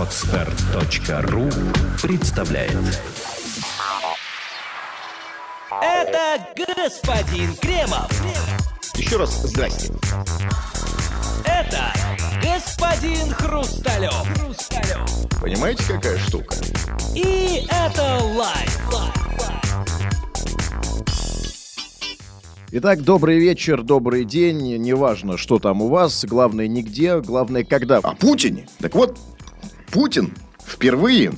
Отстар.ру представляет Это господин Кремов. Еще раз здрасте. Это господин Хрусталев. Хрусталев. Понимаете, какая штука? И это лайф. Итак, добрый вечер, добрый день. Неважно, что там у вас, главное нигде, главное когда. О Путине. Так вот, Путин впервые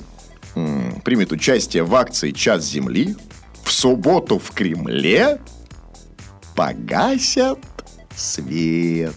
м, примет участие в акции «Час Земли». В субботу в Кремле погасят свет.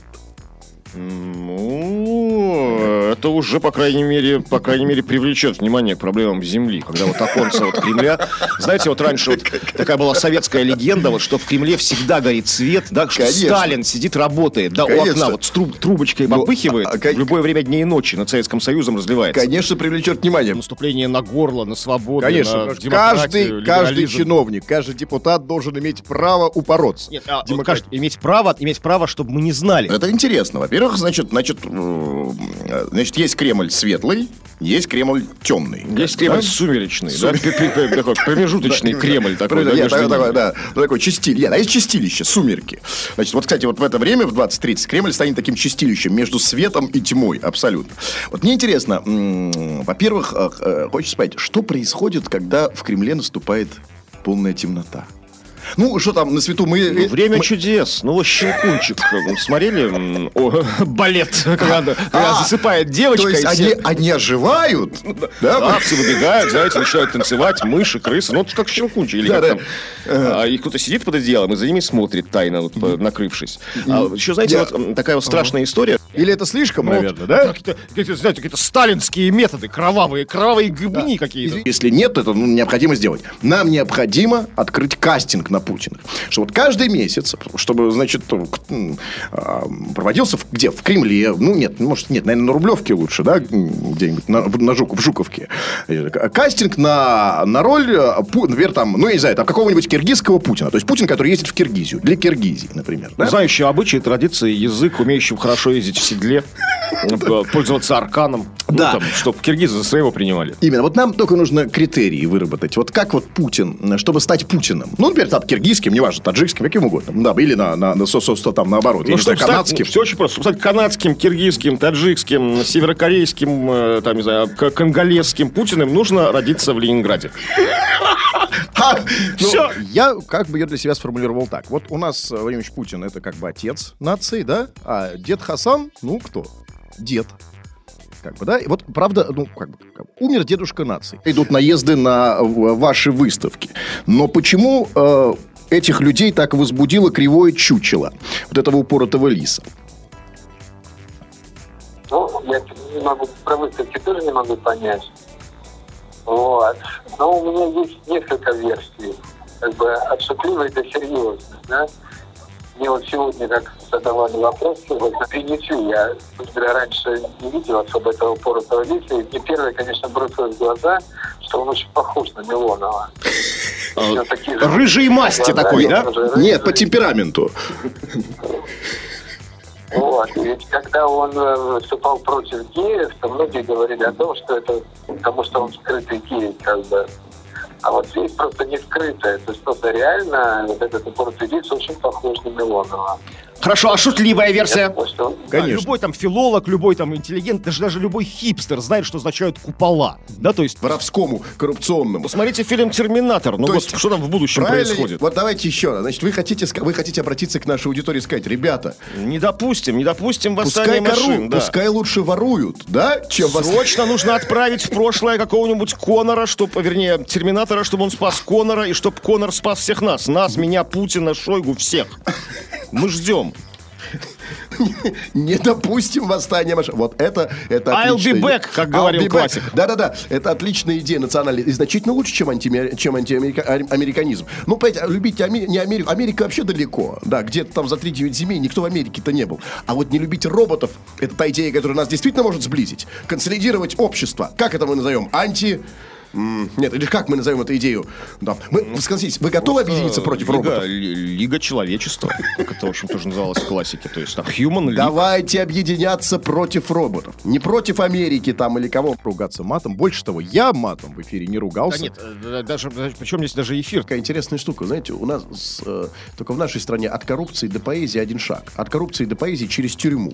Ну, это уже, по крайней мере, по крайней мере, привлечет внимание к проблемам Земли. Когда вот оконце вот Кремля... Знаете, вот раньше вот такая была советская легенда, вот что в Кремле всегда горит свет, да, что Конечно. Сталин сидит, работает, да, у Конечно. окна вот с труб- трубочкой Ну, попыхивает, а- а как- в любое время дня и ночи над Советским Союзом разливается. Конечно, привлечет внимание. Наступление на горло, на свободу, Конечно, на каждый, демократию, каждый чиновник, каждый депутат должен иметь право упороться. Нет, а, вот каждый- иметь право, иметь право, чтобы мы не знали. Это интересно. Во-первых, значит, значит, э, значит, есть Кремль светлый, есть Кремль темный. Есть Кремль сумеречный, да, пи- пи- пи- такой промежуточный Кремль такой, да, такой, да, ну, такой чистилище. А есть чистилище, сумерки. Значит, вот, кстати, вот в это время, в 20.30, Кремль станет таким чистилищем между светом и тьмой, абсолютно. Вот мне интересно, во-первых, э, э, хочется спросить, что происходит, когда в Кремле наступает полная темнота? Ну, что там на свету мы... Ну, Время мы- чудес. Ну, вот Щелкунчик. Смотрели о, балет, когда, когда А, засыпает девочка. То есть они, все- они оживают? Да, Да, все выбегают, знаете, начинают танцевать, мыши, крысы. Ну, как щелкунчик. Или Да, как да. там. А, И кто-то сидит под одеялом и за ними смотрит тайно, вот, накрывшись. А, еще, знаете, Я- вот такая вот страшная история. Или это слишком, Ну, наверное, да? Какие-то, какие-то, знаете, какие-то сталинские методы, кровавые, кровавые гыбни какие-то. Если нет, это ну, необходимо сделать. Нам необходимо открыть кастинг на Путина. Что вот каждый месяц, чтобы, значит, а, проводился в, где? В Кремле. Ну, нет, может, нет, наверное, на Рублевке лучше, да, где-нибудь на, на Жук- в Жуковке. Э, Кастинг на, на роль, э, например, там, ну, я не знаю, там, какого-нибудь киргизского Путина. То есть Путин, который ездит в Киргизию. Для Киргизии, например. да? Знающий обычаи, традиции, язык, умеющим хорошо ездить в седле, э, пользоваться арканом. Да. чтобы киргизы за своего принимали. Именно. Вот нам только нужно критерии выработать. Вот как вот Путин, чтобы стать Путиным. Ну, например, там, киргизским, неважно, таджикским, каким угодно. Да, или на, на, на со- со- со- там, наоборот. не знаю, чтобы канадским. все очень просто. Чтобы стать канадским, киргизским, таджикским, северокорейским, э, там, не знаю, конголезским Путиным нужно родиться в Ленинграде. Ну, Все. Я как бы ее для себя сформулировал так. Вот у нас э, Владимир Путин это как бы отец нации, да? А дед Хасан, ну кто? Дед. Как бы, да? И вот, правда, ну, как бы, как бы, умер дедушка нации. Идут наезды на ваши выставки. Но почему э, этих людей так возбудило кривое чучело вот этого упоротого лиса? Ну, я не могу, про выставки тоже не могу понять. Вот. Но у меня есть несколько версий. Как бы от шутливой до да. Мне вот сегодня, как задавали вопросы, вот Винницу я, говоря, раньше не видел особо этого упоротого лиса. И мне первое, конечно, бросилось в глаза, что он очень похож на Милонова. Же рыжей масти такой, да? Нет, по рыжий. темпераменту. Вот. Ведь когда он э, выступал против геев, то многие говорили о том, что это потому, что он скрытый гей, как бы. А вот здесь просто не скрытое. То есть просто реально вот этот упоротый лиц очень похож на Милонова. Хорошо, а шутливая версия? Вот что- Да, любой там филолог, любой там интеллигент, даже, даже любой хипстер знает, что означают купола. Да, то есть... Воровскому, коррупционному. Посмотрите фильм «Терминатор». Ну То вот есть что там в будущем Правильно? происходит? Вот давайте еще раз. Значит, вы хотите, вы хотите обратиться к нашей аудитории и сказать, ребята, Не допустим, не допустим пускай, восстания кору- машин. да. пускай лучше воруют, да, чем вас... Срочно нужно отправить в прошлое какого-нибудь Конора, чтоб, вернее, Терминатора, чтобы он спас Конора, и чтобы Конор спас всех нас. Нас, меня, Путина, Шойгу, всех. Мы ждем. Не допустим восстания машин. Вот это, это I'll be back, как говорил классик. Да-да-да, это отличная идея национальная. И значительно лучше, чем, анти, чем антиамериканизм. Ну, понимаете, любить Ами- не Америку. Америка вообще далеко. Да, где-то там за 3-9 земель никто в Америке-то не был. А вот не любить роботов, это та идея, которая нас действительно может сблизить. Консолидировать общество. Как это мы назовем? Анти... Нет, или как мы назовем эту идею? Да. Мы, скажите, вы готовы объединиться против Лига, роботов? ли- Лига человечества, как это, в общем, тоже называлось в классике. То есть там Human League. Давайте объединяться против роботов. Не против Америки там или кого. Ругаться матом. Больше того, я матом в эфире не ругался. Да нет, э, даже, причем здесь даже эфир. Такая интересная штука, знаете, у нас э, только в нашей стране от коррупции до поэзии один шаг. От коррупции до поэзии через тюрьму.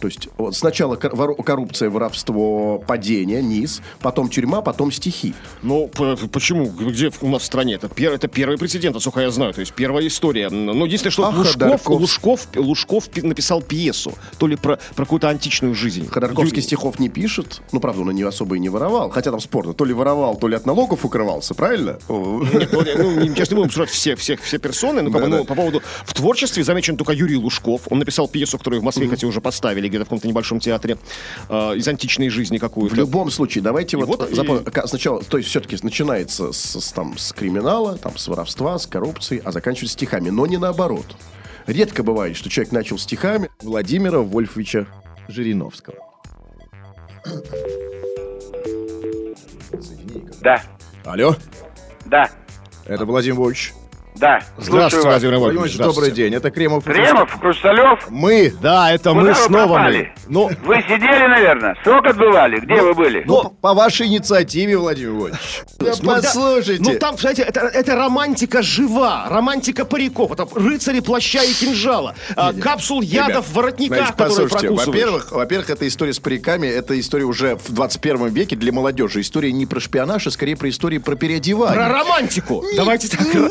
То есть вот сначала кор- коррупция, воровство, падение, низ, потом тюрьма, потом стихи. Ну, почему? Где в- у нас в стране? Это, пер- это первый прецедент, насколько я знаю. То есть первая история. Ну, единственное, что А Лужков? Лужков, Лужков пи- написал пьесу. То ли про, про какую-то античную жизнь. Ходорковский Юрий- стихов не пишет. Ну, правда, он и не особо и не воровал. Хотя там спорно. То ли воровал, то ли от налогов укрывался, правильно? Нет, ну, ну, не- сейчас не будем обсуждать все, все, все персоны, но как бы, Да-да. ну, по поводу... В творчестве замечен только Юрий Лужков. Он написал пьесу, которую в Москве, кстати, уже поставили где-то в каком-то небольшом театре э, из античной жизни В какую-то. любом случае, давайте вот, вот и- запом- сначала, то есть все-таки начинается с, с, там, с криминала, там, с воровства, с коррупции, а заканчивается стихами, но не наоборот. Редко бывает, что человек начал стихами Владимира Вольфовича Жириновского. Да, Алло, да, это Владимир Вольфович. Да. Здравствуйте, вас. Владимир Владимир Вольфович. Вольфович, добрый день. Это Кремов. Кремов, Хрусталев, Мы. Да, это Куда мы снова мы. Ну, вы сидели, наверное? Срок отбывали? Где вы были? Ну, по- по вашей инициативе, Владимир. Да Ну, послушайте. Ну там, знаете, это, это романтика жива, романтика париков, это рыцари плаща и кинжала, а, капсул ядов в воротниках, которые послушайте, прокусываешь. во-первых, во-первых, эта история с париками, это история уже в 21 веке для молодежи. История не про шпионаж, а скорее про историю про переодевание. Про романтику. Давайте так, р-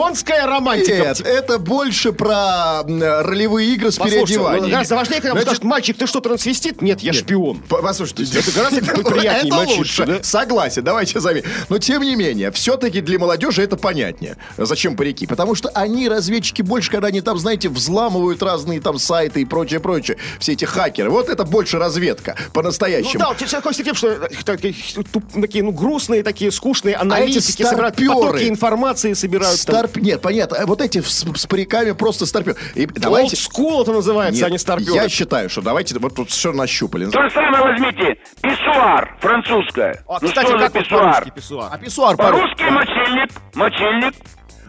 шпионская романтика. Нет, это больше про ролевые игры с переодеванием. гораздо важнее, когда Значит, скажут, мальчик, ты что, трансвестит? Нет, я шпион. По- Послушайте, Это гораздо приятнее это лучше. да? Согласен, давайте заметим. Но тем не менее, все-таки для молодежи это понятнее. Зачем парики? Потому что они, разведчики, больше, когда они там, знаете, взламывают разные там сайты и прочее, прочее, все эти хакеры. Вот это больше разведка Ну по-настоящему. да, вот такой тем, что э, такие, туп- такие, ну, грустные, такие скучные аналитики собирают старпёры. потоки информации, собирают. там. Старп... Нет, понятно. А Вот эти с, с париками просто старпер. И Old давайте... school это называется, Нет, а не старпёры. я считаю, что давайте вот тут все нащупали. То же самое возьмите. Писсуар, французское. А, ну кстати, что за как писсуар? писсуар? А писсуар по- По-русски мочильник, мочильник.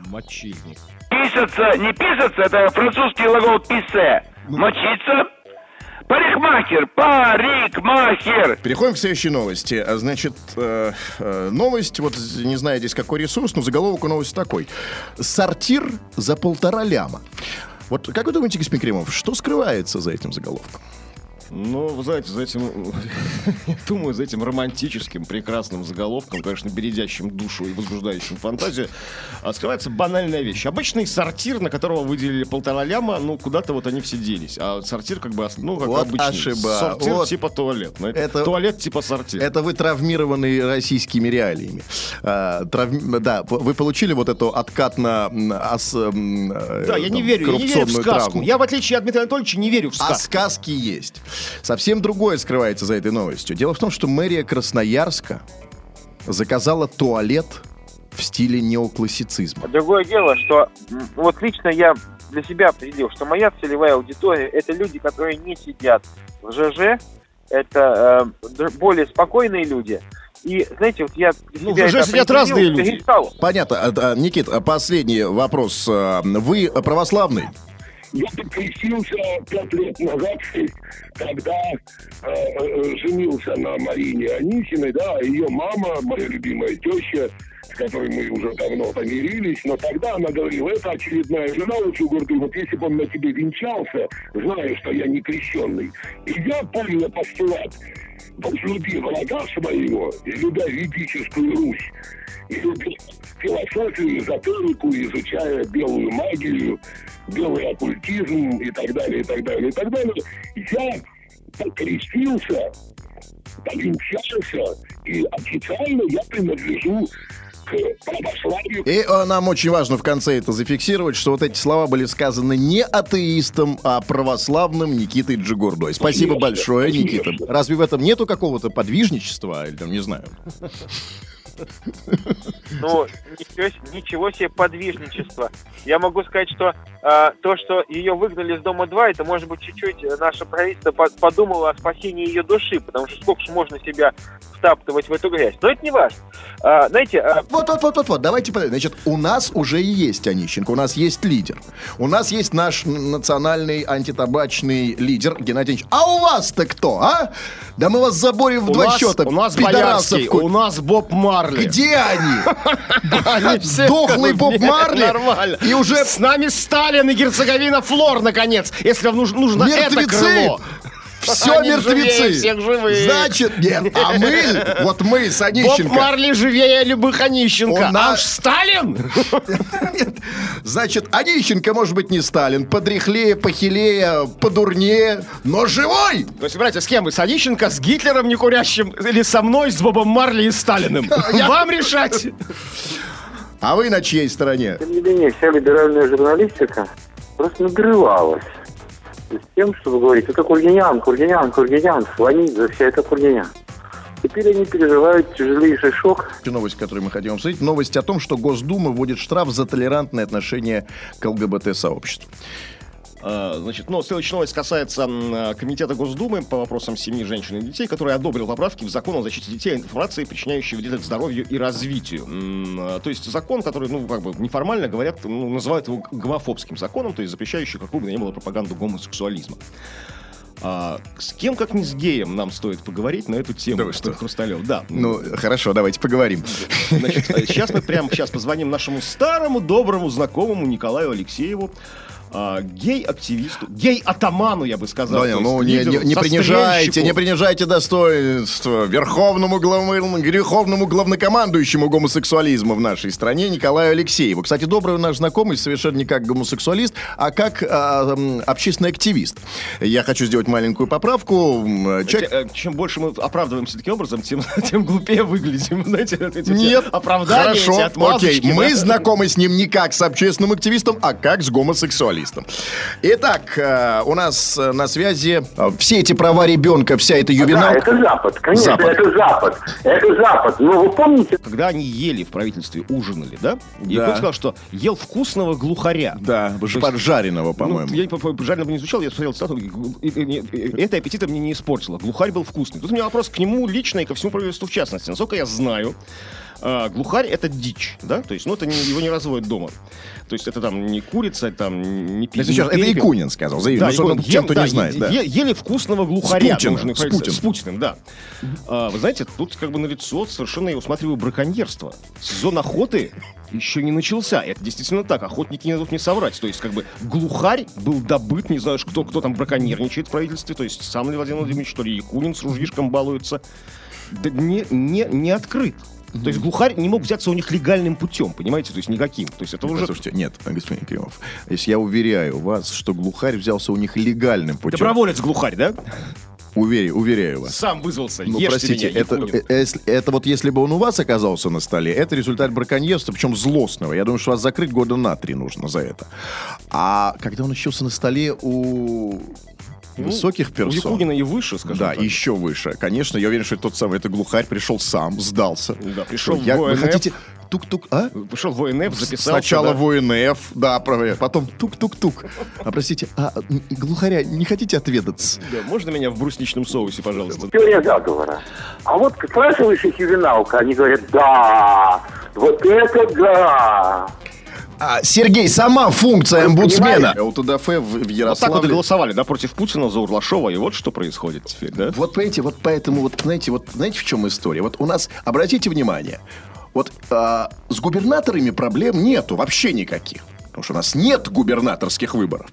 Мочильник. Писаться, не писаться, это французский глагол писсе. Ну. Мочиться. Парикмахер, парикмахер. Переходим к следующей новости. А, Значит, э, э, новость, вот не знаю здесь какой ресурс, но заголовок у новости такой. Сортир за полтора ляма. Вот как вы думаете, господин Кремов, что скрывается за этим заголовком? Ну, вы знаете, за этим, я думаю, за этим романтическим, прекрасным заголовком, конечно, бередящим душу и возбуждающим фантазию, а, скрывается банальная вещь. Обычный сортир, на которого выделили полтора ляма, ну, куда-то вот они все делись. А сортир как бы, ну, как Вот обычный. ошиба. Сортир Вот. типа туалет. Ну, Это- Туалет типа сортир. Это вы травмированы российскими реалиями. А, травм- Да, вы получили вот эту ос- м, э, Да, я не там, верю, я не верю в сказку. травму. Я, в отличие от Дмитрия Анатольевича, не верю в А сказку. сказки есть. Совсем другое скрывается за этой новостью. Дело в том, что мэрия Красноярска заказала туалет в стиле неоклассицизма. Другое дело, что вот лично я для себя определил, что моя целевая аудитория это люди, которые не сидят в ЖЖ, это э, более спокойные люди. И знаете, вот я Ну, ЖЖ сидят разные люди. перестал. Понятно. А, а, Никит, а последний вопрос. Вы православный? Я покрестился пять лет назад, когда э, э, женился на Марине Анисиной, да, а ее мама, моя любимая теща, с которой мы уже давно помирились, но тогда она говорила, это очередная жена, очень гордая, вот если бы он на тебе венчался, зная, что я не крещенный, и я понял постулат, возлюби врага своего и любя ведическую Русь, и любя философию, эзотерику, изучая белую магию, белый оккультизм и так далее, и так далее, и так далее. Я покрестился, повенчался, и официально я принадлежу. И а, нам очень важно в конце это зафиксировать, что вот эти слова были сказаны не атеистом, а православным Никитой Джигурдой. Спасибо большое. Никита. Разве в этом нету какого-то подвижничества? Или там, не знаю. Ну, ничего, ничего себе подвижничество. Я могу сказать, что а, то, что ее выгнали из дома 2, это, может быть, чуть-чуть э, наше правительство по- подумало о спасении ее души, потому что сколько ж можно себя втаптывать в эту грязь. Но это не важно. А, знаете, а, Вот, вот, вот, вот, вот, давайте, подождите. значит, у нас уже и есть Онищенко, у нас есть лидер. У нас есть наш национальный антитабачный лидер Геннадий Ильич. А у вас-то кто, а? Да мы вас заборем в У два нас, счета. у нас Боярский, у нас Боб Марли. Где они? Дохлый Боб. Марли. Нормально. И уже С нами Сталин и Герцеговина Флор, наконец. Если вам нужно, это крыло. Все Они мертвецы. всех живых. Значит, нет, а мы, вот мы с Боб Онищенко. Марли живее любых Онищенко. Он А уж Сталин? Нет. Значит, Онищенко может быть не Сталин, подряхлее, похилее, подурнее, но живой! То есть, братья, с кем вы? С Онищенко, с Гитлером некурящим или со мной, с Бобом Марли и Сталиным? Вам решать. А вы на чьей стороне? Тем не менее, вся либеральная журналистика просто надрывалась с тем, чтобы говорить, это Кургинян, Кургинян, Кургинян, Сванидзе, это Кургинян. Теперь они переживают тяжелейший шок. Новость, которую мы хотим обсудить. Новость о том, что Госдума вводит штраф за толерантное отношение к ЛГБТ-сообществу. А, Значит, ну, следующая новость касается а, Комитета Госдумы по вопросам семьи, женщин и детей, который одобрил поправки в закон о защите детей от информации, причиняющей вред здоровью и развитию. А, То есть закон, который, ну, как бы неформально говорят, ну, называют его гомофобским законом, то есть запрещающий какую бы то ни было пропаганду гомосексуализма. А, с кем, как не с геем, нам стоит поговорить на эту тему, Да что? Хрусталев. Да. Ну, хорошо, давайте поговорим. Значит, э, сейчас мы прямо сейчас позвоним нашему старому доброму знакомому Николаю Алексееву, а, гей-активисту, гей-атаману, я бы сказал. То есть ну не, лидеру, не- не принижайте, не принижайте достоинство верховному главному, греховному главнокомандующему гомосексуализма в нашей стране Николаю Алексееву. Кстати, добрый наш знакомый, совершенно не как гомосексуалист, а как а, общественный активист. Я хочу сделать маленькую поправку. Человек... Э, Чем больше мы оправдываемся таким образом, тем, тем глупее выглядим. Знаете, эти Нет, оправдания, хорошо, эти окей. Мы да. знакомы с ним не как с общественным активистом, а как с гомосексуалистом. Итак, э, у нас э, на связи э, все эти права ребенка, вся эта Да, ювеналка. это Запад, конечно, Запад. это Запад. Это Запад. Ну, вы помните, Когда они ели в правительстве, ужинали, да? И Да. кто сказал, что ел вкусного глухаря. Да, есть- поджаренного, по-моему. Ну, я жареного не изучал, я посмотрел цитату, и- и- и- и- это аппетита мне не испортило. Глухарь был вкусный. Тут у меня вопрос к нему лично и ко всему правительству в частности. Насколько я знаю, а, глухарь это дичь, да? То есть, ну, это не- его не разводят дома. То есть, это там не курица, там не пи- Это, не сейчас- это перепел. Якунин сказал, заявил. Да, Якунин. собственно, тем, кто Ем- не да, знает. е- да. е- Ели вкусного глухаря. С Путиным, должны с Путиным. С Путиным, да. А, вы знаете, тут как бы налицо совершенно, я усматриваю, браконьерство. Сезон охоты еще не начался. Это действительно так. Охотники не дадут не соврать. То есть, как бы, глухарь был добыт, не знаешь, кто, кто там браконьерничает в правительстве. То есть, сам ли Владимир Владимирович, что ли, Якунин с ружьишком балуется. Да не, не, не открыт. То есть глухарь не мог взяться у них легальным путем, понимаете? То есть никаким. То есть это уже... Слушайте, нет, господин Кремов, если я уверяю вас, что глухарь взялся у них легальным путем, Доброволец глухарь, да? уверяю, уверяю вас. Сам вызвался. Ну, Ешьте простите, меня, это, э, если- это вот если бы он у вас оказался на столе, это результат браконьерства, причем злостного. Я думаю, что вас закрыть года на три нужно за это. А когда он ощущался на столе у высоких У персон... Якунина и выше, скажем Да, так. еще выше. Конечно, я уверен, что это тот самый, это глухарь пришел сам, сдался. Да, пришел Что, я- в Вы ОНФ. хотите тук-тук, а? Пришел в ОНФ, записался. Сначала да. в ОНФ, да, потом тук-тук-тук. А простите, а глухаря не хотите отведаться? Да, можно меня в брусничном соусе, пожалуйста? теория заговора. А вот спрашиваешь их ювеналка, они говорят, да, вот это да. А, Сергей, сама функция омбудсмена. УТДФ в, в Вот так вот и Ярославле. голосовали, да, против Путина за Урлашова, и вот что происходит теперь, да? Вот понимаете, вот поэтому, вот знаете, вот знаете, в чем история? Вот у нас, обратите внимание, вот а, с губернаторами проблем нету вообще никаких. Потому что у нас нет губернаторских выборов.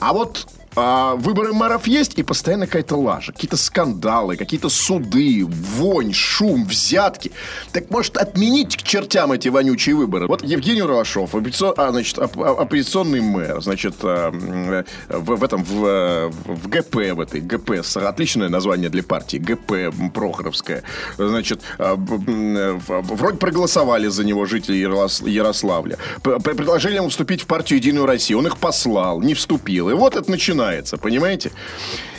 А вот а, выборы мэров есть, и постоянно какая-то лажа. Какие-то скандалы, какие-то суды, вонь, шум, взятки. Так может отменить к чертям эти вонючие выборы? Вот Евгений Рулашов, оппозицион- а, значит, оп- оп- оппозиционный мэр, значит, а, в, в этом, в, в ГП, в этой ГП, с- отличное название для партии, ГП Прохоровская, значит, а, вроде проголосовали за него жители Ярос- Ярославля. Предложили ему вступить в партию Единую Россию, он их послал, не вступил. И вот это начинается, понимаете?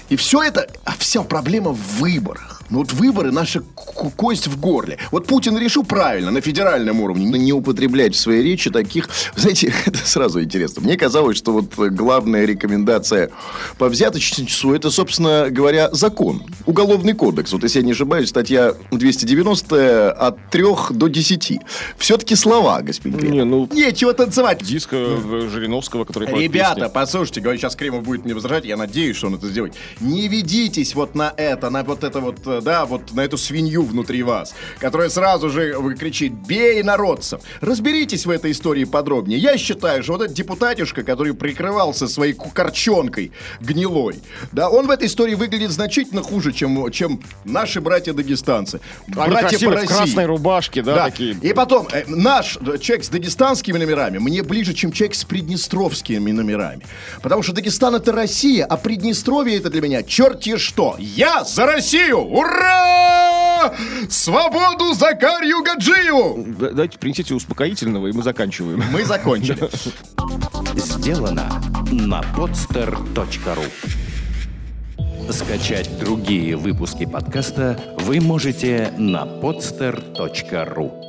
И все это, вся проблема в выборах. Ну вот выборы наша кость в горле. Вот Путин решил правильно на федеральном уровне не употреблять в своей речи таких... Знаете, это сразу интересно. Мне казалось, что вот главная рекомендация по взяточничеству это, собственно говоря, закон. Уголовный кодекс. Вот если я не ошибаюсь, статья 290 от 3 до 10. Все-таки слова, господин Кремов. Не, ну- Нечего танцевать. Диск э, Жириновского, который Ребята, песни. послушайте, говорю, сейчас Кремов будет мне возражать, я надеюсь, что он это сделает. Не ведитесь вот на это, на вот это вот, э, да, вот на эту свинью внутри вас, которая сразу же кричит «бей народцев». Разберитесь в этой истории подробнее. Я считаю, что вот этот депутатишка, который прикрывался своей кукорчонкой гнилой, да, он в этой истории выглядит значительно хуже, чем, чем наши братья-дагестанцы. Они братья красивые, по в России. красной рубашке, да, Да. такие. И потом, э, наш э, человек с дагестанскими номерами мне ближе, чем человек с приднестровскими номерами. Потому что Дагестан это Россия, а Приднестровье это для меня черти что. Я за Россию! Ура! Свободу Закарью Гаджиеву! Да- Давайте принесите успокоительного, и мы заканчиваем. Мы закончили. Сделано на podster.ru Скачать другие выпуски подкаста вы можете на podster.ru